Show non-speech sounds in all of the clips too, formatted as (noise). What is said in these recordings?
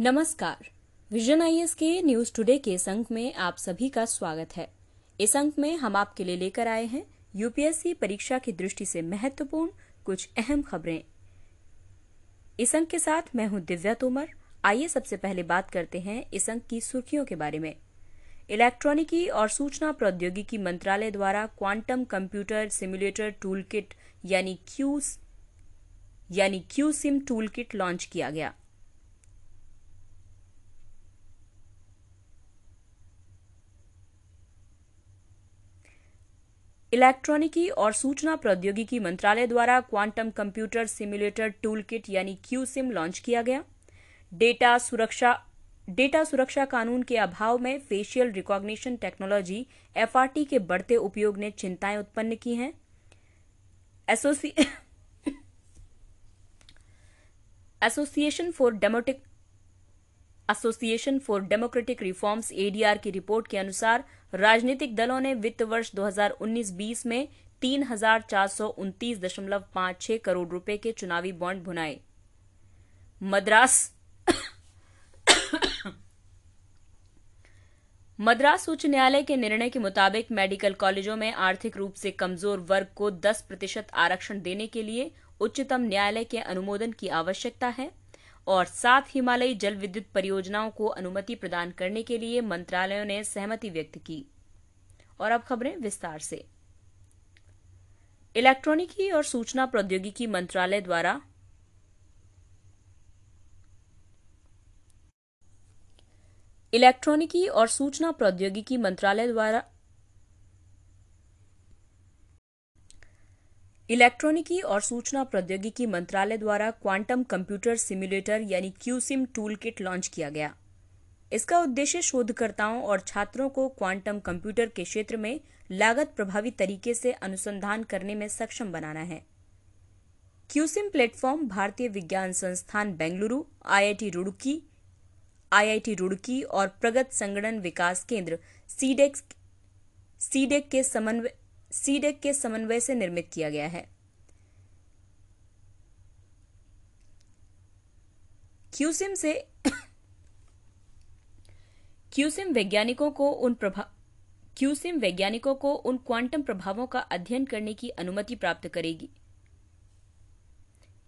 नमस्कार। विजन आई के news today के इस अंक में आप सभी का स्वागत है। इस अंक में हम आपके लिए लेकर आए हैं यूपीएससी परीक्षा की दृष्टि से महत्वपूर्ण कुछ अहम खबरें। इस अंक के साथ मैं हूँ दिव्या तोमर। आइए सबसे पहले बात करते हैं इस अंक की सुर्खियों के बारे में। इलेक्ट्रॉनिकी और सूचना प्रौद्योगिकी मंत्रालय द्वारा quantum computer simulator tool kit यानी क्यू यानी Q sim tool kit launch किया गया। इलेक्ट्रॉनिकी और सूचना प्रौद्योगिकी मंत्रालय द्वारा quantum computer simulator tool kit यानी क्यू सिम लॉन्च किया गया। डेटा सुरक्षा डेटा सुरक्षा कानून के अभाव में फेशियल रिकॉग्निशन टेक्नोलॉजी एफआरटी के बढ़ते उपयोग ने चिंताएँ उत्पन्न की हैं। Association for demotic association for democratic reforms ADR की रिपोर्ट के अनुसार राजनीतिक दलों ने वित्त वर्ष 2019-20 में तीन करोड़ रुपए के चुनावी बॉन्ड भुनाए मद्रास मद्रास उच्च न्यायालय के निर्णय के मुताबिक मेडिकल कॉलेजों में आर्थिक रूप से कमज़ोर वर्ग को 10 प्रतिशत आरक्षण देने के लिए उच्चतम न्यायालय के अनुमोदन की आवश्यकता है। और सात हिमालयी जल विद्युत परियोजनाओं को अनुमति प्रदान करने के लिए मंत्रालयों ने सहमति व्यक्त की। और अब खबरें विस्तार से। इलेक्ट्रॉनिकी और सूचना प्रौद्योगिकी मंत्रालय द्वारा इलेक्ट्रॉनिकी और सूचना प्रौद्योगिकी मंत्रालय द्वारा इलेक्ट्रॉनिकी और सूचना प्रौद्योगिकी मंत्रालय द्वारा क्वांटम कंप्यूटर सिम्युलेटर यानी क्यूसिम टूल किट लॉन्च किया गया। इसका उद्देश्य शोधकर्ताओं और छात्रों को क्वांटम कंप्यूटर के क्षेत्र में लागत प्रभावी तरीके से अनुसंधान करने में सक्षम बनाना है। क्यूसिम प्लेटफॉर्म भारतीय विज्ञान संस्थान बेंगलुरु, आईआईटी रुड़की आईआईटी रुड़की और प्रगत संगणन विकास केंद्र सीडेक सीडेक के समन्वय सीडेक के समन्वय से निर्मित किया गया है। क्यूसिम से (coughs) क्यूसिम वैज्ञानिकों को उन प्रभाव क्यूसिम वैज्ञानिकों को उन क्वांटम प्रभावों का अध्ययन करने की अनुमति प्राप्त करेगी।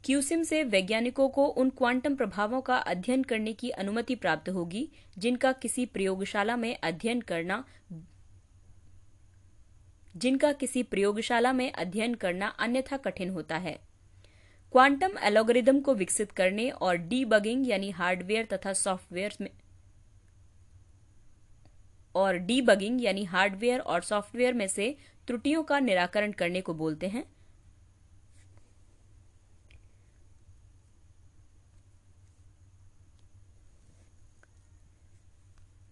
क्यूसिम से वैज्ञानिकों को उन क्वांटम प्रभावों का अध्ययन करने की अनुमति प्राप्त होगी, जिनका किसी प्रयोगशाला में अध्ययन करना जिनका किसी प्रयोगशाला में अध्ययन करना अन्यथा कठिन होता है। क्वांटम एलोगरिदम को विकसित करने और डीबगिंग यानी हार्डवेयर तथा सॉफ्टवेयर में और डीबगिंग यानी हार्डवेयर और सॉफ्टवेयर में से त्रुटियों का निराकरण करने को बोलते हैं।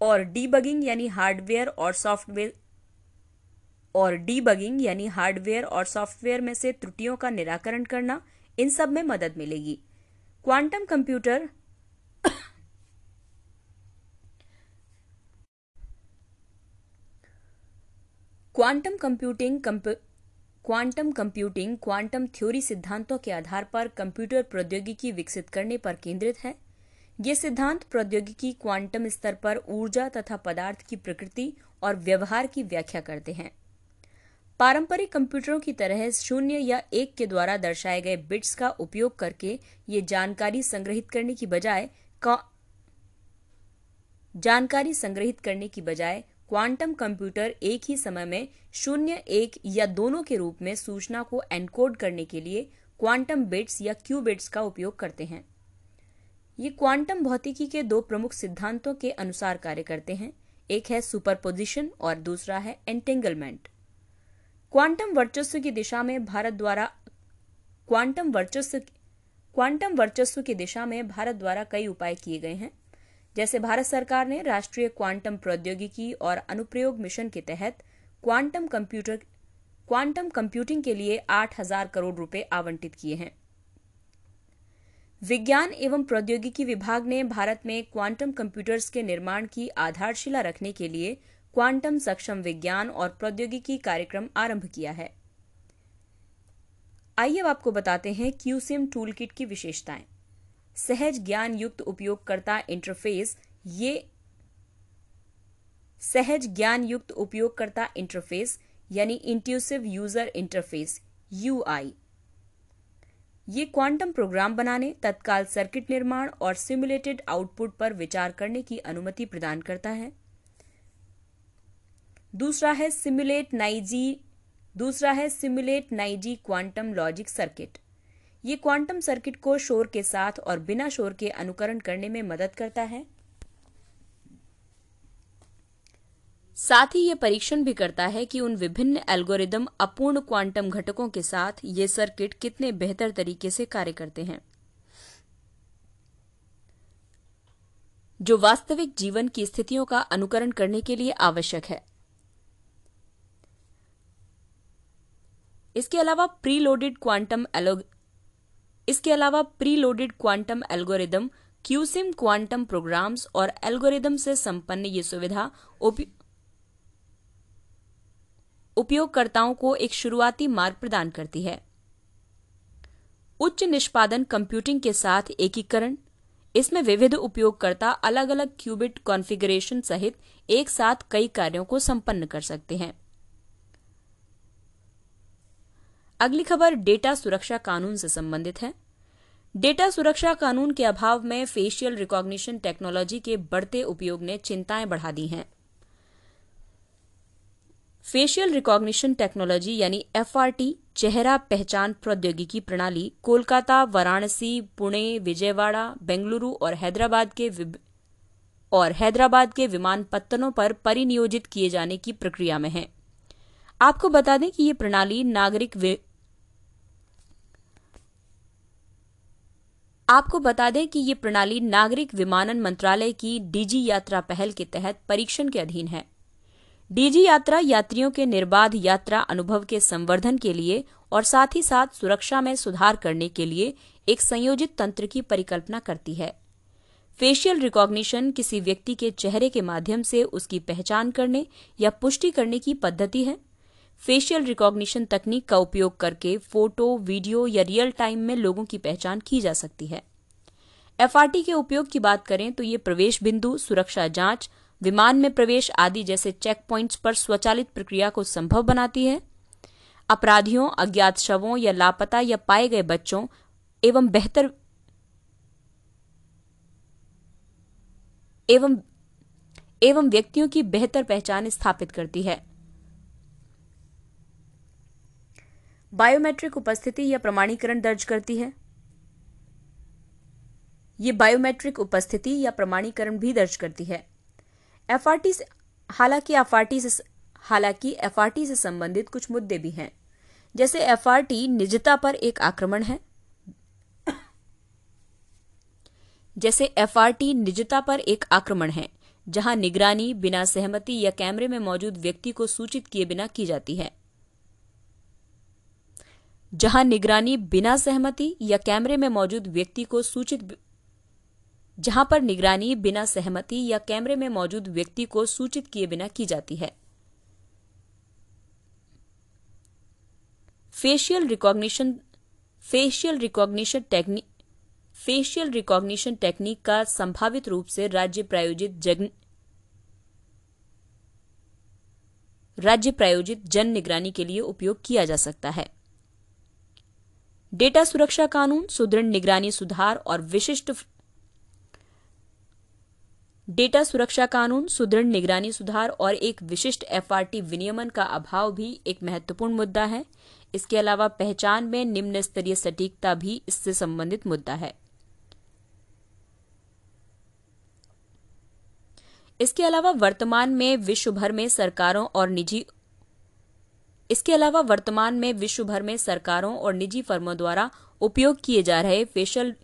और डीबगिंग यानी हार्डवेयर और सॉफ्टवेयर और डीबगिंग यानी हार्डवेयर और सॉफ्टवेयर में से त्रुटियों का निराकरण करना इन सब में मदद मिलेगी। Quantum computer quantum computing quantum computing quantum theory सिद्धांतों के आधार पर कंप्यूटर प्रौद्योगिकी विकसित करने पर केंद्रित है। ये सिद्धांत प्रौद्योगिकी क्वांटम स्तर पर ऊर्जा तथा पदार्थ की प्रकृति और व्यवहार की व्याख्या करते हैं। पारंपरिक कंप्यूटरों की तरह शून्य या एक के द्वारा दर्शाए गए बिट्स का उपयोग करके ये जानकारी संग्रहित करने की बजाय जानकारी संग्रहित करने की बजाय क्वांटम कंप्यूटर एक ही समय में शून्य, एक या दोनों के रूप में सूचना को एनकोड करने के लिए क्वांटम बिट्स या क्यू बिट्स का उपयोग करते हैं। ये क्वांटम भौतिकी के दो प्रमुख सिद्धांतों के अनुसार कार्य करते हैं। एक है सुपरपोजिशन और दूसरा है एंटेंगलमेंट। क्वांटम वर्चस्व की दिशा में भारत द्वारा क्वांटम वर्चस्व क्वांटम वर्चस्व की दिशा में भारत द्वारा कई उपाय किए गए हैं। जैसे भारत सरकार ने राष्ट्रीय क्वांटम प्रौद्योगिकी और अनुप्रयोग मिशन के तहत क्वांटम कंप्यूटर, क्वांटम कंप्यूटिंग के लिए आठ हज़ार करोड़ रुपए आवंटित किए हैं। विज्ञान एवं प्रौद्योगिकी विभाग ने भारत में क्वांटम कंप्यूटर्स के निर्माण की आधारशिला रखने के लिए क्वांटम सक्षम विज्ञान और प्रौद्योगिकी कार्यक्रम आरंभ किया है। आइए अब आपको बताते हैं क्यूसिम टूल किट की विशेषताएँ। सहज ज्ञान युक्त उपयोगकर्ता इंटरफेस ये सहज ज्ञान युक्त उपयोगकर्ता इंटरफेस यानी इंट्यूसिव यूज़र इंटरफेस यूआई ये क्वांटम प्रोग्राम बनाने, तत्काल सर्किट निर्माण और सिमुलेटेड आउटपुट पर विचार करने की अनुमति प्रदान करता है। दूसरा है सिमुलेट नाइजी, दूसरा है simulate noisy quantum logic circuit. ये क्वांटम सर्किट को शोर के साथ और बिना शोर के अनुकरण करने में मदद करता है। साथ ही यह परीक्षण भी करता है कि उन विभिन्न एल्गोरिदम अपूर्ण क्वांटम घटकों के साथ ये सर्किट कितने बेहतर तरीके से कार्य करते हैं। जो वास्तविक जीवन की स्थितियों का अनुकरण करने के लिए आवश्यक है। इसके अलावा प्रीलोडेड क्वांटम इसके अलावा preloaded quantum algorithm QSim quantum programs और एल्गोरिदम से संपन्न ये सुविधा उपयोगकर्ताओं को एक शुरुआती मार्ग प्रदान करती है। उच्च निष्पादन कंप्यूटिंग के साथ एकीकरण। इसमें विविध उपयोगकर्ता अलग अलग क्यूबिट कॉन्फ़िगरेशन सहित एक साथ कई कार्यों को संपन्न कर सकते हैं। अगली खबर डेटा सुरक्षा कानून से संबंधित है। डेटा सुरक्षा कानून के अभाव में फेशियल रिकॉग्निशन टेक्नोलॉजी के बढ़ते उपयोग ने चिंताएँ बढ़ा दी हैं। फेशियल रिकॉग्निशन टेक्नोलॉजी यानी एफआरटी चेहरा पहचान प्रौद्योगिकी प्रणाली, कोलकाता, वाराणसी, पुणे, विजयवाड़ा, बेंगलुरु और हैदराबाद के और हैदराबाद के विमानपत्तनों पर परिनियोजित किए जाने की प्रक्रिया में है। आपको बता दें कि ये प्रणाली नागरिक आपको बता दें कि ये प्रणाली नागरिक विमानन मंत्रालय की डीजी यात्रा पहल के तहत परीक्षण के अधीन है। डीजी यात्रा यात्रियों के निर्बाध यात्रा अनुभव के संवर्धन के लिए और साथ ही साथ सुरक्षा में सुधार करने के लिए एक संयोजित तंत्र की परिकल्पना करती है। फेशियल रिकॉग्निशन किसी व्यक्ति के चेहरे के माध्यम से उसकी पहचान करने या पुष्टि करने की पद्धति है। फेशियल रिकॉग्निशन तकनीक का उपयोग करके फ़ोटो वीडियो या रियल टाइम में लोगों की पहचान की जा सकती है। एफआरटी के उपयोग की बात करें तो ये प्रवेश बिंदु, सुरक्षा जाँच, विमान में प्रवेश आदि जैसे चेक पॉइंट्स पर स्वचालित प्रक्रिया को संभव बनाती है। अपराधियों, अज्ञात शवों या लापता या पाए गए बच्चों एवं बेहतर एवं एवं व्यक्तियों की बेहतर पहचान स्थापित करती है। बायोमेट्रिक उपस्थिति या प्रमाणीकरण दर्ज करती है। ये बायोमेट्रिक उपस्थिति या प्रमाणीकरण भी दर्ज करती है। से, हालाँकि एफआरटी से, हालाँकि एफआरटी से संबंधित कुछ मुद्दे भी हैं। जैसे एफआरटी निजता पर एक आक्रमण है। जैसे एफआरटी निजता पर एक आक्रमण है, जहाँ निगरानी, बिना सहमति या कैमरे में मौजूद व्यक्ति को सूचित किए बिना की जाती है। जहाँ निगरानी बिना सहमति या कैमरे में मौजूद व्यक्ति को सूचित जहाँ पर निगरानी बिना सहमति या कैमरे में मौजूद व्यक्ति को सूचित किए बिना की जाती है। Facial recognition facial recognition technique facial recognition technique का संभावित रूप से राज्य प्रायोजित जन, राज्य प्रायोजित जन निगरानी के लिए उपयोग किया जा सकता है। डेटा सुरक्षा कानून, सुदृढ़ निगरानी सुधार और विशिष्ट डेटा सुरक्षा कानून, सुदृढ़ निगरानी सुधार और एक विशिष्ट एफआरटी विनियमन का अभाव भी एक महत्वपूर्ण मुद्दा है। इसके अलावा पहचान में निम्न स्तरीय सटीकता भी इससे संबंधित मुद्दा है। इसके अलावा वर्तमान में विश्व भर में सरकारों और निजी इसके अलावा वर्तमान में विश्व भर में सरकारों और निजी फर्मों द्वारा उपयोग किए जा रहे फेशियल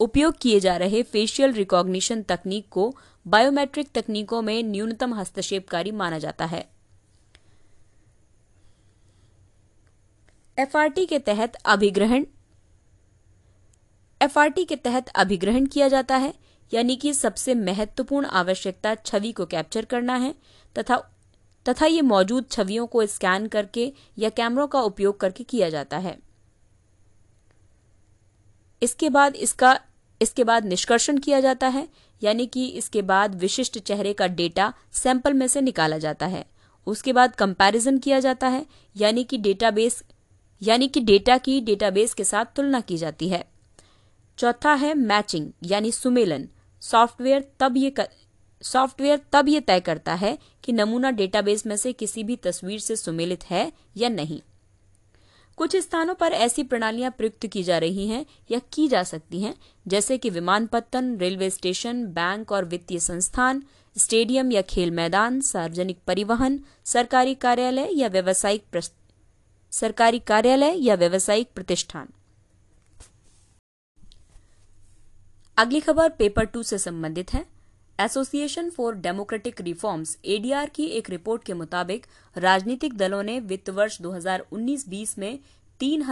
उपयोग किए जा रहे फेशियल रिकॉग्निशन तकनीक को बायोमेट्रिक तकनीकों में न्यूनतम हस्तक्षेपकारी माना जाता है। एफआरटी के तहत अभिग्रहण एफआरटी के तहत अभिग्रहण किया जाता है, यानी कि सबसे महत्वपूर्ण आवश्यकता छवि को कैप्चर करना है, तथा तथा ये मौजूद छवियों को स्कैन करके या कैमरों का उपयोग करके किया जाता है। इसके बाद इसका इसके बाद निष्कर्षण किया जाता है यानी कि इसके बाद विशिष्ट चेहरे का डेटा सैंपल में से निकाला जाता है। उसके बाद कंपैरिजन किया जाता है यानी कि डेटाबेस यानी कि डेटा की डेटाबेस के साथ तुलना की जाती है। चौथा है मैचिंग यानी सुमेलन। सॉफ्टवेयर तब ये कर, सॉफ्टवेयर तब ये तय करता है कि नमूना डेटाबेस में से किसी भी तस्वीर से सुमेलित है या नहीं। कुछ स्थानों पर ऐसी प्रणालियाँ प्रयुक्त की जा रही हैं या की जा सकती हैं, जैसे कि विमानपत्तन, रेलवे स्टेशन, बैंक और वित्तीय संस्थान, स्टेडियम या खेल मैदान, सार्वजनिक परिवहन, सरकारी कार्यालय या व्यावसायिक सरकारी कार्यालय या व्यावसायिक प्रतिष्ठान। अगली खबर पेपर टू से संबंधित है। Association for democratic reforms ADR की एक रिपोर्ट के मुताबिक, राजनीतिक दलों ने वित्त वर्ष 2019-20 में तीन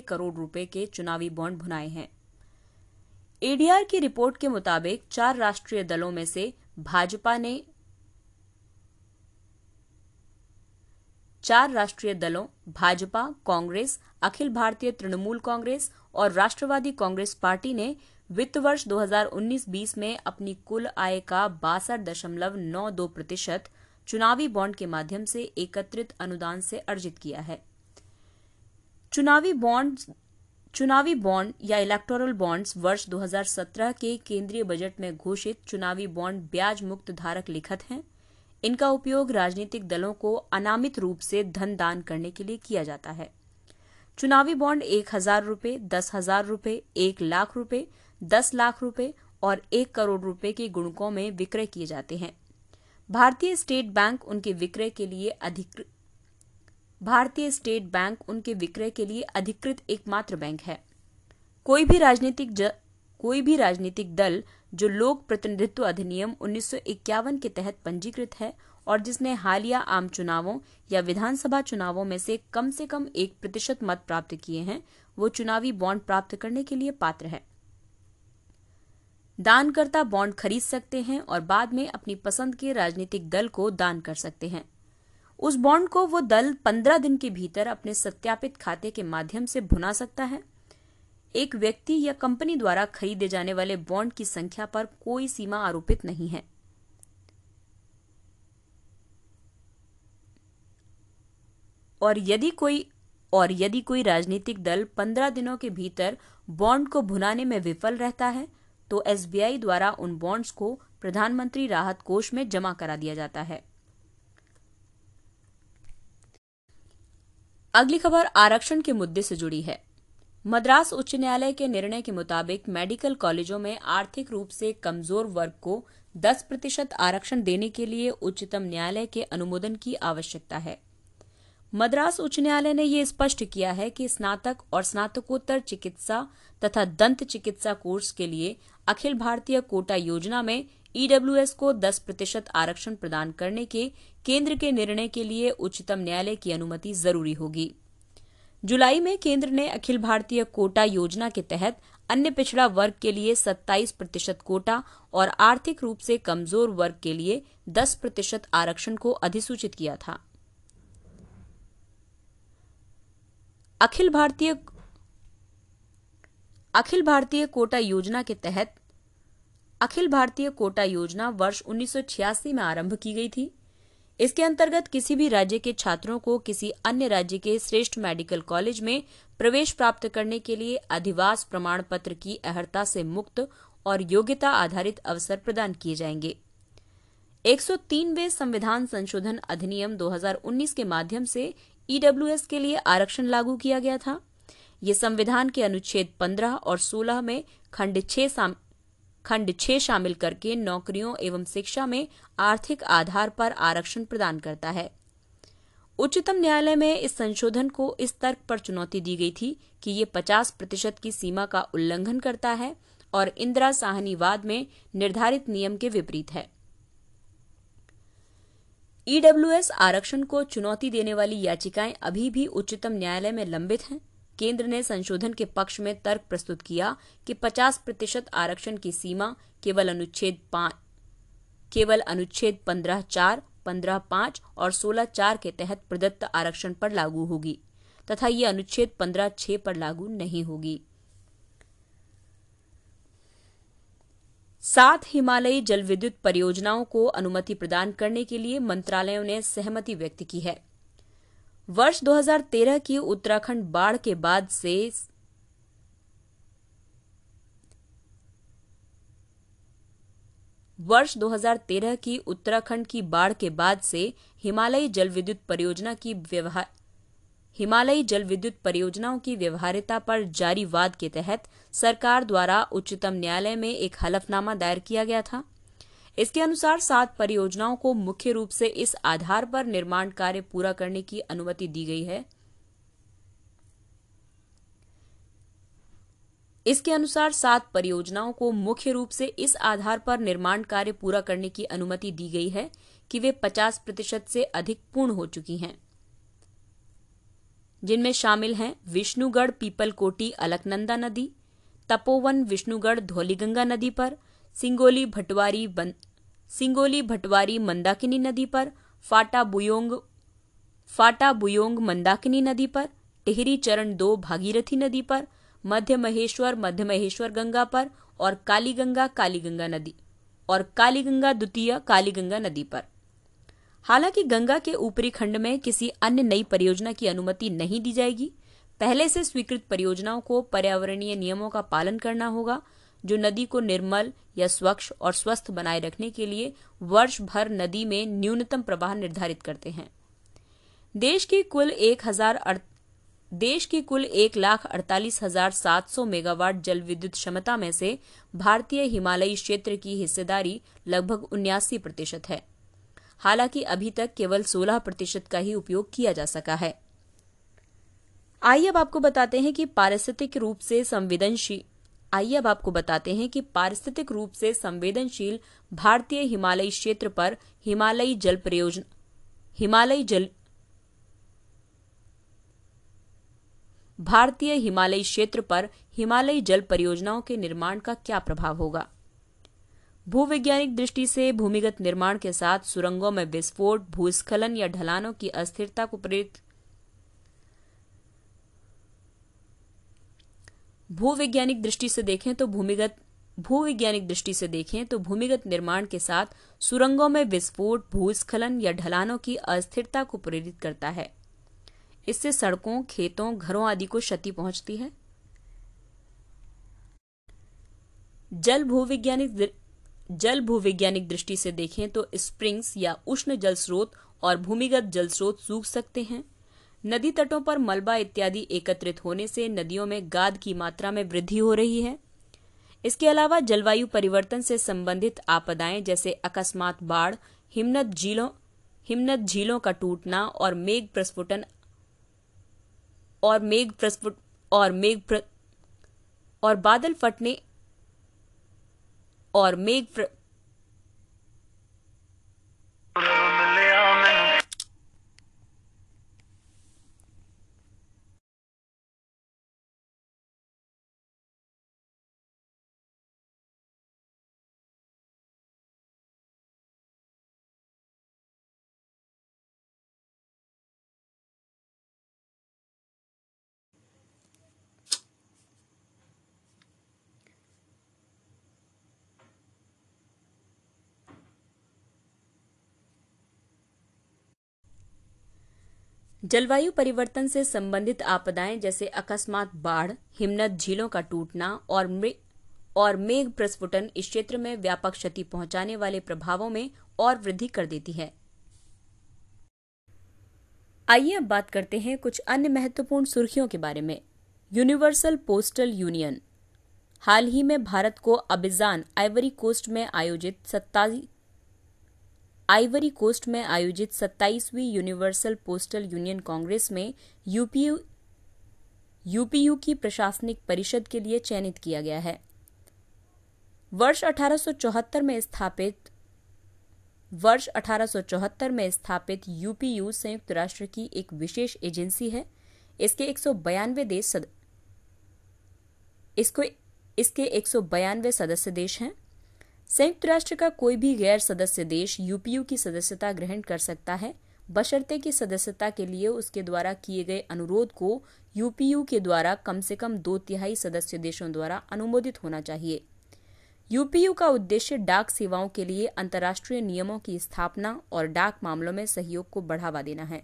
करोड़ रुपए के चुनावी बॉन्ड भुनाए हैं। एडीआर की रिपोर्ट के मुताबिक, चार राष्ट्रीय दलों में से भाजपा ने चार राष्ट्रीय दलों, भाजपा, कांग्रेस, अखिल भारतीय तृणमूल कांग्रेस और राष्ट्रवादी कांग्रेस पार्टी ने वित्त वर्ष 2019-20 में अपनी कुल आय का बासठ दशमलव नौ दो प्रतिशत चुनावी बॉन्ड के माध्यम से एकत्रित अनुदान से अर्जित किया है। चुनावी बॉन्ड चुनावी बॉन्ड या इलेक्टोरल बॉन्ड्स वर्ष 2017 के केंद्रीय बजट में घोषित चुनावी बॉन्ड ब्याज मुक्त धारक लिखत हैं। इनका उपयोग राजनीतिक दलों को अनामित रूप से धन दान करने के लिए किया जाता है। चुनावी बॉन्ड एक हज़ार रुपये, दस हज़ार रुपये, एक लाख रुपये दस लाख रुपए और एक करोड़ रुपए के गुणकों में विक्रय किए जाते हैं। भारतीय स्टेट बैंक उनके विक्रय के लिए अधिकृत भारतीय स्टेट बैंक उनके विक्रय के लिए अधिकृत एकमात्र बैंक है। कोई भी राजनीतिक ज... कोई भी राजनीतिक दल जो लोक प्रतिनिधित्व अधिनियम उन्नीस सौ इक्यावन के तहत पंजीकृत है और जिसने हालिया आम चुनावों या विधानसभा चुनावों में से कम से कम एक प्रतिशत मत प्राप्त किए हैं, वो चुनावी बॉन्ड प्राप्त करने के लिए पात्र है। दानकर्ता बॉन्ड खरीद सकते हैं और बाद में अपनी पसंद के राजनीतिक दल को दान कर सकते हैं। उस बॉन्ड को वो दल पंद्रह दिन के भीतर अपने सत्यापित खाते के माध्यम से भुना सकता है। एक व्यक्ति या कंपनी द्वारा खरीदे जाने वाले बॉन्ड की संख्या पर कोई सीमा आरोपित नहीं है। और यदि कोई, और यदि कोई राजनीतिक दल पंद्रह दिनों के भीतर बॉन्ड को भुनाने में विफल रहता है तो एसबीआई द्वारा उन बॉन्ड्स को प्रधानमंत्री राहत कोष में जमा करा दिया जाता है। अगली खबर आरक्षण के मुद्दे से जुड़ी है। मद्रास उच्च न्यायालय के निर्णय के मुताबिक मेडिकल कॉलेजों में आर्थिक रूप से कमज़ोर वर्ग को 10 प्रतिशत आरक्षण देने के लिए उच्चतम न्यायालय के अनुमोदन की आवश्यकता है। मद्रास उच्च न्यायालय ने यह स्पष्ट किया है कि स्नातक और स्नातकोत्तर चिकित्सा तथा दंत चिकित्सा कोर्स के लिए अखिल भारतीय कोटा योजना में ईडब्ल्यूएस को 10 प्रतिशत आरक्षण प्रदान करने के केंद्र के निर्णय के लिए उच्चतम न्यायालय की अनुमति ज़रूरी होगी। जुलाई में केंद्र ने अखिल भारतीय कोटा योजना के तहत अन्य पिछड़ा वर्ग के लिए 27 प्रतिशत कोटा और आर्थिक रूप से कमज़ोर वर्ग के लिए 10 प्रतिशत आरक्षण को अधिसूचित किया था। अखिल भारतीय अखिल भारतीय कोटा योजना के तहत अखिल भारतीय कोटा योजना वर्ष 1986 में आरंभ की गई थी। इसके अंतर्गत किसी भी राज्य के छात्रों को किसी अन्य राज्य के श्रेष्ठ मेडिकल कॉलेज में प्रवेश प्राप्त करने के लिए अधिवास प्रमाण पत्र की अहर्ता से मुक्त और योग्यता आधारित अवसर प्रदान किए जाएँगे। 103वें संविधान संशोधन अधिनियम 2019 के माध्यम से ईडब्ल्यूएस के लिए आरक्षण लागू किया गया था। ये संविधान के अनुच्छेद 15 और 16 में खंड छह खंड छह शामिल करके नौकरियों एवं शिक्षा में आर्थिक आधार पर आरक्षण प्रदान करता है। उच्चतम न्यायालय में इस संशोधन को इस तर्क पर चुनौती दी गई थी कि ये 50 प्रतिशत की सीमा का उल्लंघन करता है और इंदिरा साहनीवाद में निर्धारित नियम के विपरीत है। ईडब्ल्यूएस आरक्षण को चुनौती देने वाली याचिकाएँ अभी भी उच्चतम न्यायालय में लंबित हैं। केंद्र ने संशोधन के पक्ष में तर्क प्रस्तुत किया कि 50 प्रतिशत आरक्षण की सीमा केवल अनुच्छेद केवल अनुच्छेद पंद्रह चार, पंद्रह पाँच और सोलह चार के तहत प्रदत्त आरक्षण पर लागू होगी तथा ये अनुच्छेद पंद्रह छह पर लागू नहीं होगी। सात हिमालयी जल विद्युत परियोजनाओं को अनुमति प्रदान करने के लिए मंत्रालयों ने सहमति व्यक्त की है। वर्ष 2013 की उत्तराखंड बाढ़ के बाद से वर्ष 2013 की उत्तराखंड की बाढ़ के बाद से हिमालयी जल विद्युत परियोजना की व्यवहार हिमालयी जल विद्युत परियोजनाओं की व्यवहार्यता पर जारी वाद के तहत सरकार द्वारा उच्चतम न्यायालय में एक हलफनामा दायर किया गया था। इसके अनुसार सात परियोजनाओं को मुख्य रूप से इस आधार पर निर्माण कार्य पूरा करने की अनुमति दी गई है। इसके अनुसार सात परियोजनाओं को मुख्य रूप से इस आधार पर निर्माण कार्य पूरा करने की अनुमति दी गई है कि वे 50 प्रतिशत से अधिक पूर्ण हो चुकी हैं। जिनमें शामिल हैं विष्णुगढ़ पीपलकोटी अलकनंदा नदी, तपोवन विष्णुगढ़ धौलीगंगा नदी पर सिंगोली भटवारी बन, सिंगोली भटवारी मंदाकिनी नदी पर फाटा बुयोंग फाटा बुयोंग मंदाकिनी नदी पर टिहरी चरण दो भागीरथी नदी पर मध्य महेश्वर मध्य महेश्वर गंगा पर और कालीगंगा कालीगंगा नदी और कालीगंगा द्वितीय कालीगंगा नदी पर। हालाँकि गंगा के ऊपरी खंड में किसी अन्य नई परियोजना की अनुमति नहीं दी जाएगी पहले से स्वीकृत परियोजनाओं को पर्यावरणीय नियमों का पालन करना होगा जो नदी को निर्मल या स्वच्छ और स्वस्थ बनाए रखने के लिए वर्ष भर नदी में न्यूनतम प्रवाह निर्धारित करते हैं। देश की कुल एक हज़ार देश की कुल एक लाख अड़तालीस हज़ार सात सौ मेगावाट जल विद्युत क्षमता में से भारतीय हिमालयी क्षेत्र की हिस्सेदारी लगभग उन्यासी प्रतिशत है। हालाँकि अभी तक केवल 16 प्रतिशत का ही उपयोग किया जा सका है। आइए अब आपको बताते हैं कि पारिस्थितिक रूप से संवेदनशील आइए अब आपको बताते हैं कि पारिस्थितिक रूप से संवेदनशील भारतीय हिमालयी क्षेत्र पर हिमालयी जल परियोजना हिमालयी जल भारतीय हिमालयी क्षेत्र पर हिमालयी जल परियोजनाओं के निर्माण का क्या प्रभाव होगा? भूवैज्ञानिक दृष्टि से भूमिगत निर्माण के साथ सुरंगों में विस्फोट, भूस्खलन या ढलानों की अस्थिरता को प्रेरित भूवैज्ञानिक दृष्टि से देखें तो भूमिगत, भूवैज्ञानिक दृष्टि से देखें तो भूमिगत निर्माण के साथ सुरंगों में विस्फोट, भूस्खलन या ढलानों की अस्थिरता को प्रेरित करता है। इससे सड़कों, खेतों, घरों आदि को क्षति पहुँचती है। जल भूवैज्ञानिक जल भूवैज्ञानिक दृष्टि से देखें तो स्प्रिंग्स या उष्ण जल स्रोत और भूमिगत जल स्रोत सूख सकते हैं। नदी तटों पर मलबा इत्यादि एकत्रित होने से नदियों में गाद की मात्रा में वृद्धि हो रही है। इसके अलावा जलवायु परिवर्तन से संबंधित आपदाएँ जैसे अकस्मात बाढ़ हिमनद झीलों हिमनद झीलों का टूटना और मेघ प्रस्फुटन और मेघ प्रस्फुट और मेघ प्र, और बादल फटने और मेघ प्र, जलवायु परिवर्तन से संबंधित आपदाएँ जैसे अकस्मात बाढ़, हिमनद, झीलों का टूटना और और मेघ प्रस्फुटन इस क्षेत्र में व्यापक क्षति पहुँचाने वाले प्रभावों में और वृद्धि कर देती है। आइए अब बात करते हैं कुछ अन्य महत्वपूर्ण सुर्खियों के बारे में। Universal postal union. हाल ही में भारत को अबिजान आइवरी कोस्ट में आयोजित आइवरी कोस्ट में आयोजित 27वीं यूनिवर्सल पोस्टल यूनियन कांग्रेस में यूपीयू यूपीयू की प्रशासनिक परिषद के लिए चयनित किया गया है। वर्ष 1874 में स्थापित, वर्ष 1874 में स्थापित यूपीयू संयुक्त राष्ट्र की एक विशेष एजेंसी है। इसके एक देश सद... इसको, इसके एक सदस्य देश हैं। संयुक्त राष्ट्र का कोई भी गैर सदस्य देश यूपीयू की सदस्यता ग्रहण कर सकता है। बशर्ते की सदस्यता के लिए उसके द्वारा किए गए अनुरोध को यूपीयू के द्वारा कम से कम दो तिहाई सदस्य देशों द्वारा अनुमोदित होना चाहिए। यूपीयू का उद्देश्य डाक सेवाओं के लिए अंतर्राष्ट्रीय नियमों की स्थापना और डाक मामलों में सहयोग को बढ़ावा देना है।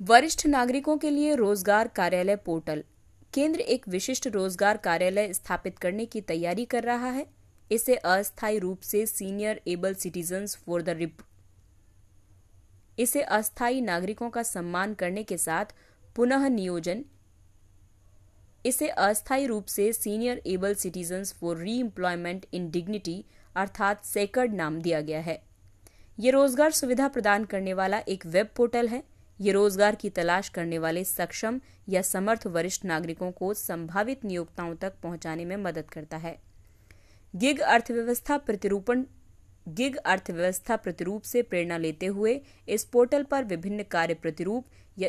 वरिष्ठ नागरिकों के लिए रोज़गार कार्यालय पोर्टल केंद्र एक विशिष्ट रोज़गार कार्यालय स्थापित करने की तैयारी कर रहा है। इसे अस्थायी रूप से senior able citizens for the rib. इसे अस्थायी नागरिकों का सम्मान करने के साथ पुनः नियोजन। इसे अस्थायी रूप से senior able citizens for reemployment in dignity अर्थात सेकर्ड नाम दिया गया है। ये रोज़गार सुविधा प्रदान करने वाला एक वेब पोर्टल है। ये रोज़गार की तलाश करने वाले सक्षम या समर्थ वरिष्ठ नागरिकों को संभावित नियोक्ताओं तक पहुँचाने में मदद करता है। गिग अर्थव्यवस्था प्रतिरूपण, गिग अर्थव्यवस्था प्रतिरूप से प्रेरणा लेते हुए इस पोर्टल पर विभिन्न कार्य प्रतिरूप या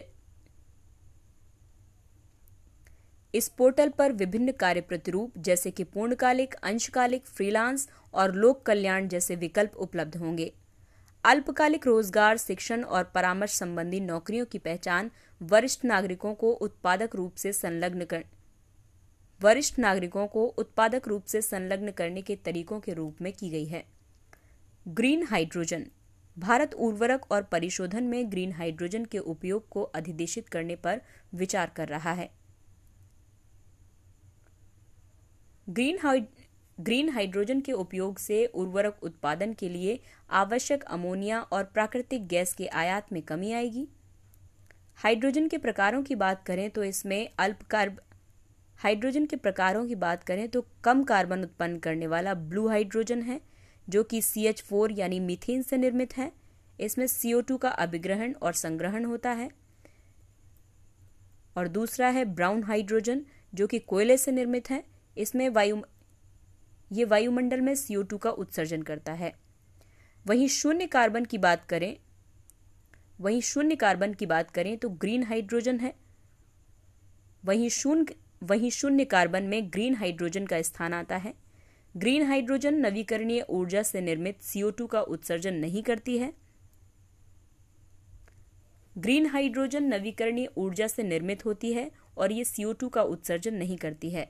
इस पोर्टल पर विभिन्न कार्य प्रतिरूप जैसे कि पूर्णकालिक, अंशकालिक, फ्रीलांस और लोक कल्याण जैसे विकल्प उपलब्ध होंगे। अल्पकालिक रोज़गार, शिक्षण और परामर्श संबंधी नौकरियों की पहचान वरिष्ठ नागरिकों को उत्पादक रूप से संलग्न कर वरिष्ठ नागरिकों को उत्पादक रूप से संलग्न करने के तरीकों के रूप में की गई है। Green hydrogen. भारत उर्वरक और परिशोधन में ग्रीन हाइड्रोजन के उपयोग को अधिदेशित करने पर विचार कर रहा है। ग्रीन ग्रीन हाइड्रोजन के उपयोग से उर्वरक उत्पादन के लिए आवश्यक अमोनिया और प्राकृतिक गैस के आयात में कमी आएगी। हाइड्रोजन के प्रकारों की बात करें तो इसमें अल्प कार्ब, हाइड्रोजन के प्रकारों की बात करें तो कम कार्बन उत्पन्न करने वाला ब्लू हाइड्रोजन है, जो कि सी एच फोर यानी मीथेन से निर्मित है। इसमें सीओ टू का अभिग्रहण और संग्रहण होता है। और दूसरा है ब्राउन हाइड्रोजन, जो कि कोयले से निर्मित है। इसमें वायु ये वायुमंडल में सीओ टू का उत्सर्जन करता है। वहीं शून्य कार्बन की बात करें, वहीं शून्य कार्बन की बात करें तो ग्रीन हाइड्रोजन है। वहीं शून्य वहीं शून्य कार्बन में ग्रीन हाइड्रोजन का स्थान आता है। ग्रीन हाइड्रोजन नवीकरणीय ऊर्जा से निर्मित सीओ टू का उत्सर्जन नहीं करती है। ग्रीन हाइड्रोजन नवीकरणीय ऊर्जा से निर्मित होती है और ये टू का उत्सर्जन नहीं करती है।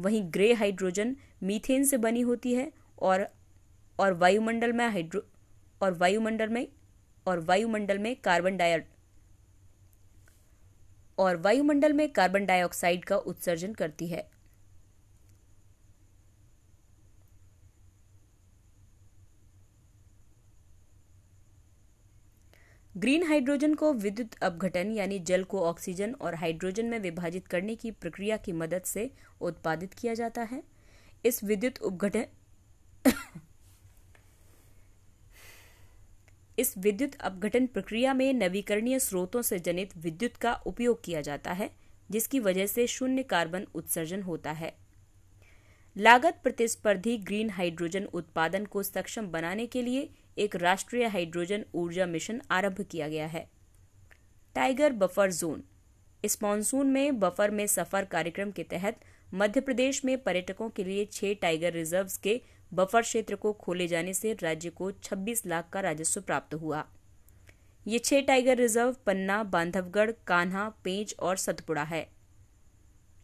वहीं ग्रे हाइड्रोजन मीथेन से बनी होती है और और वायुमंडल में हाइड्रो, और वायुमंडल में, और वायुमंडल में कार्बन डाइऑक्साइड और वायुमंडल में कार्बन डाइऑक्साइड का उत्सर्जन करती है। ग्रीन हाइड्रोजन को विद्युत अपघटन यानी जल को ऑक्सीजन और हाइड्रोजन में विभाजित करने की प्रक्रिया की मदद से उत्पादित किया जाता है। इस विद्युत उपघटन (coughs) इस विद्युत अपघटन प्रक्रिया में नवीकरणीय स्रोतों से जनित विद्युत का उपयोग किया जाता है, जिसकी वजह से शून्य कार्बन उत्सर्जन होता है। लागत प्रतिस्पर्धी ग्रीन हाइड्रोजन उत्पादन को सक्षम बनाने के लिए एक राष्ट्रीय हाइड्रोजन ऊर्जा मिशन आरंभ किया गया है। Tiger buffer zone. इस मानसून में बफर में सफ़र कार्यक्रम के तहत मध्य प्रदेश में पर्यटकों के लिए छह टाइगर रिजर्व्स के बफर क्षेत्र को खोले जाने से राज्य को 26 लाख का राजस्व प्राप्त हुआ। ये छह टाइगर रिज़र्व पन्ना, बांधवगढ़, कान्हा, पेंच और सतपुड़ा है।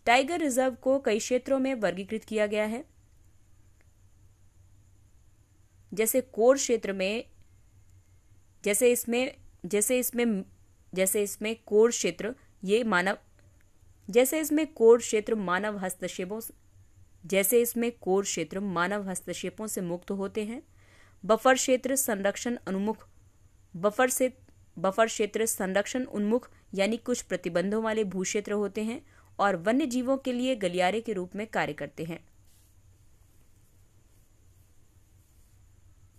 टाइगर रिज़र्व को कई क्षेत्रों में वर्गीकृत किया गया है। जैसे कोर क्षेत्र में, जैसे इसमें जैसे इसमें जैसे इसमें कोर क्षेत्र, ये मानव, जैसे इसमें कोर क्षेत्र मानव हस्तक्षेपों जैसे इसमें कोर क्षेत्र मानव हस्तक्षेपों से मुक्त होते हैं। बफर क्षेत्र संरक्षण अनुमुख बफर से, बफर क्षेत्र संरक्षण उन्मुख, यानी कुछ प्रतिबंधों वाले भू क्षेत्र होते हैं और वन्य जीवों के लिए गलियारे के रूप में कार्य करते हैं।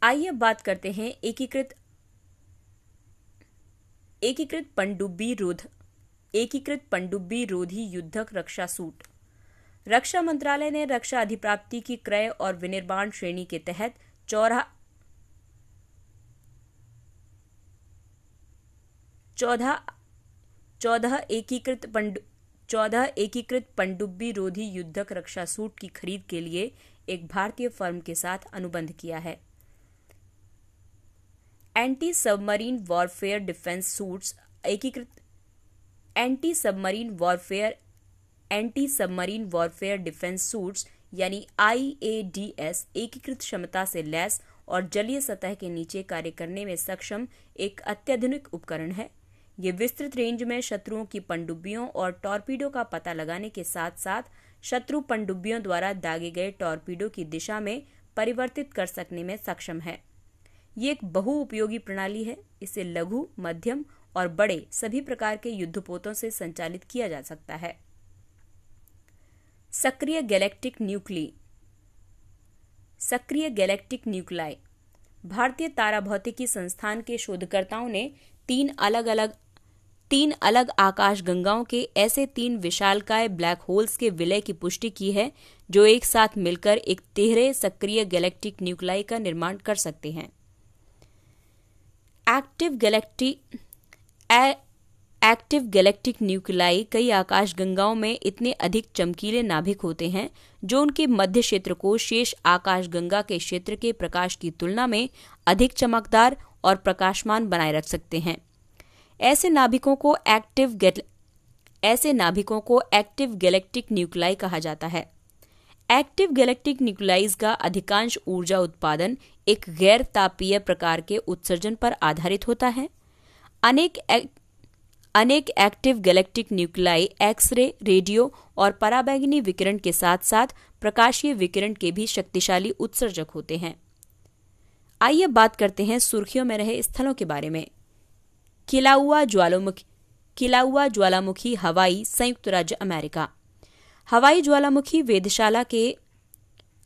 आइए बात करते हैं एकीकृत एकीकृत पनडुब्बी रोध एकीकृत पनडुब्बी रोधी युद्धक रक्षा सूट। रक्षा मंत्रालय ने रक्षा अधिप्राप्ति की क्रय और विनिर्माण श्रेणी के तहत चौरा चौदह चौदह एकीकृत पंड चौदह एकीकृत पनडुब्बी रोधी युद्धक रक्षा सूट की खरीद के लिए एक भारतीय फर्म के साथ अनुबंध किया है। Anti submarine warfare defence suits एकीकृत anti submarine warfare anti submarine warfare defence suits यानी आईएडीएस एकीकृत क्षमता से लैस और जलीय सतह के नीचे कार्य करने में सक्षम एक अत्याधुनिक उपकरण है। ये विस्तृत रेंज में शत्रुओं की पनडुब्बियों और टॉर्पीडो का पता लगाने के साथ साथ शत्रु पनडुब्बियों द्वारा दागे गए टॉर्पीडो की दिशा में परिवर्तित कर सकने में सक्षम है। ये एक बहुउपयोगी प्रणाली है। इसे लघु, मध्यम और बड़े सभी प्रकार के युद्धपोतों से संचालित किया जा सकता है। सक्रिय गैलेक्टिक न्यूक्ली। सक्रिय गैलेक्टिक न्यूक्लाई। भारतीय तारा भौतिकी संस्थान के शोधकर्ताओं ने तीन अलग अलग तीन अलग आकाश गंगाओं के ऐसे तीन विशालकाय ब्लैक होल्स के विलय की पुष्टि की है, जो एक साथ मिलकर एक तेहरे सक्रिय गैलेक्टिक न्यूक्लाई का निर्माण कर सकते हैं। Active galactic active galactic nuclei कई आकाशगंगाओं में इतने अधिक चमकीले नाभिक होते हैं, जो उनके मध्य क्षेत्र को शेष आकाशगंगा के क्षेत्र के प्रकाश की तुलना में अधिक चमकदार और प्रकाशमान बनाए रख सकते हैं। ऐसे नाभिकों को एक्टिव ऐसे नाभिकों को एक्टिव गैलेक्टिक न्यूक्लाई कहा जाता है। एक्टिव गैलेक्टिक न्यूक्लाइज का अधिकांश ऊर्जा उत्पादन एक गैर तापीय प्रकार के उत्सर्जन पर आधारित होता है। अनेक अनेक active galactic nuclei X ray, radio और पराबैंगनी विकिरण के साथ साथ प्रकाशीय विकिरण के भी शक्तिशाली उत्सर्जक होते हैं। आइए बात करते हैं सुर्खियों में रहे स्थलों के बारे में। किलाउआ ज्वालामुखी किलाउआ ज्वालामुखी, हवाई, संयुक्त राज्य अमेरिका। हवाई ज्वालामुखी वेधशाला के,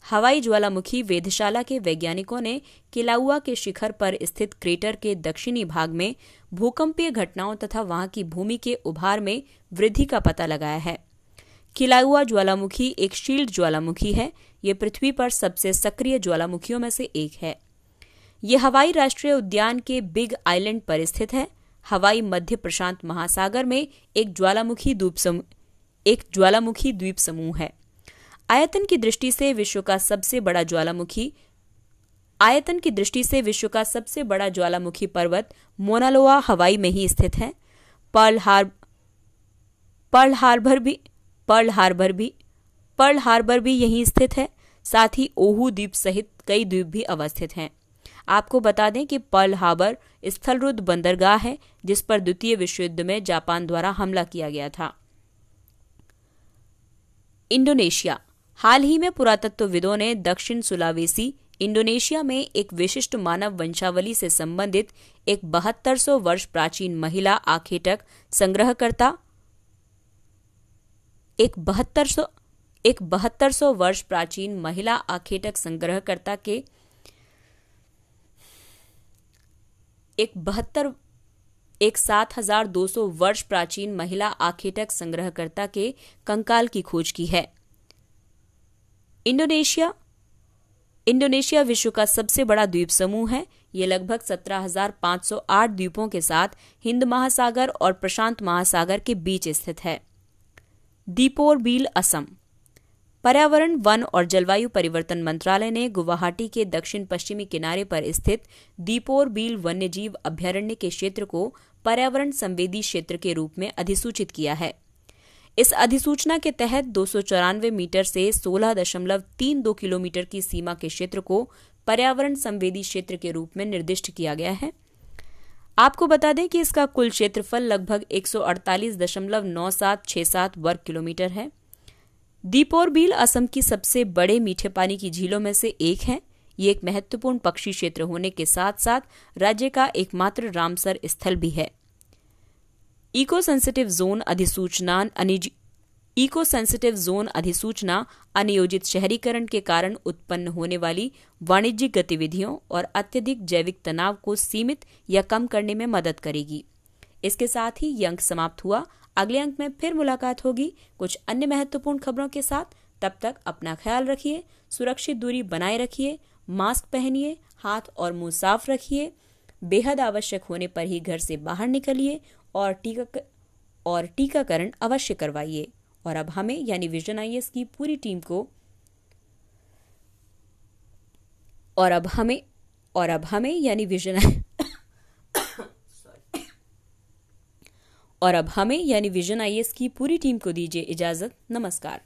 हवाई ज्वालामुखी वेधशाला के वैज्ञानिकों ने किलाउआ के शिखर पर स्थित क्रेटर के दक्षिणी भाग में भूकंपीय घटनाओं तथा वहाँ की भूमि के उभार में वृद्धि का पता लगाया है। किलाउआ ज्वालामुखी एक शील्ड ज्वालामुखी है। ये पृथ्वी पर सबसे सक्रिय ज्वालामुखियों में से एक है। ये हवाई राष्ट्रीय उद्यान के बिग आइलैंड पर स्थित है। हवाई मध्य प्रशांत महासागर में एक ज्वालामुखी द्वीप एक ज्वालामुखी द्वीप समूह है। आयतन की दृष्टि से विश्व का सबसे बड़ा ज्वालामुखी, आयतन की दृष्टि से विश्व का सबसे बड़ा ज्वालामुखी पर्वत मोनालोआ, हवाई में ही स्थित है। पर्ल हार, पर्ल हार्बर भी, पर्ल हार्बर भी, पर्ल हार्बर भी यहीं स्थित है। साथ ही ओहू द्वीप सहित कई द्वीप भी अवस्थित हैं। आपको बता दें कि पर्ल हार्बर स्थलरुद्ध बंदरगाह है, जिस पर द्वितीय विश्व युद्ध में जापान द्वारा हमला किया गया था। इंडोनेशिया। हाल ही में पुरातत्वविदों ने दक्षिण सुलावेसी इंडोनेशिया में एक विशिष्ट मानव वंशावली से संबंधित एक बहत्तर वर्ष प्राचीन महिला आखेटक संग्रहकर्ता, एक बहत्तर एक बहत्तर वर्ष प्राचीन महिला आखेटक संग्रहकर्ता के एक बहत्तर एक सात हज़ार दो सौ वर्ष प्राचीन महिला आखेटक संग्रहकर्ता के कंकाल की खोज की है। इंडोनेशिया। इंडोनेशिया विश्व का सबसे बड़ा द्वीप समूह है। ये लगभग 17,508 द्वीपों के साथ हिंद महासागर और प्रशांत महासागर के बीच स्थित है। दीपोर बील असम। पर्यावरण वन और जलवायु परिवर्तन मंत्रालय ने गुवाहाटी के दक्षिण पश्चिमी किनारे पर स्थित दीपोर बील वन्यजीव अभ्यारण्य के क्षेत्र को पर्यावरण संवेदी क्षेत्र के रूप में अधिसूचित किया है। इस अधिसूचना के तहत दो सौ चौरानवे मीटर से सोलह दशमलव तीन दो किलोमीटर की सीमा के क्षेत्र को पर्यावरण संवेदी क्षेत्र के रूप में निर्दिष्ट किया गया है। आपको बता दें कि इसका कुल क्षेत्रफल लगभग एक वर्ग किलोमीटर है। दीपोर बील असम की सबसे बड़े मीठे पानी की झीलों में से एक है। ये एक महत्वपूर्ण पक्षी क्षेत्र होने के साथ साथ राज्य का एकमात्र रामसर स्थल भी है। इको सेंसिटिव जोन अधिसूचना इको सेंसिटिव जोन अधिसूचना अनियोजित शहरीकरण के कारण उत्पन्न होने वाली वाणिज्यिक गतिविधियों और अत्यधिक जैविक तनाव को सीमित या कम करने में मदद करेगी। इसके साथ ही ये अंक समाप्त हुआ। अगले अंक में फिर मुलाकात होगी। कुछ अन्य महत्वपूर्ण खबरों के साथ तब तक अपना ख्याल रखिए, सुरक्षित दूरी बनाए रखिए मास्क पहनिए, हाथ और मुँह साफ़ रखिए, बेहद आवश्यक होने पर ही घर से बाहर निकलिए और टीका और टीकाकरण अवश्य करवाइए। और अब हमें, यानी विजन आई की पूरी टीम को और अब हमें, और अब हमें, यानी विजन (coughs) और अब हमें, यानी विजन आई की पूरी टीम को दीजिए इजाज़त। नमस्कार।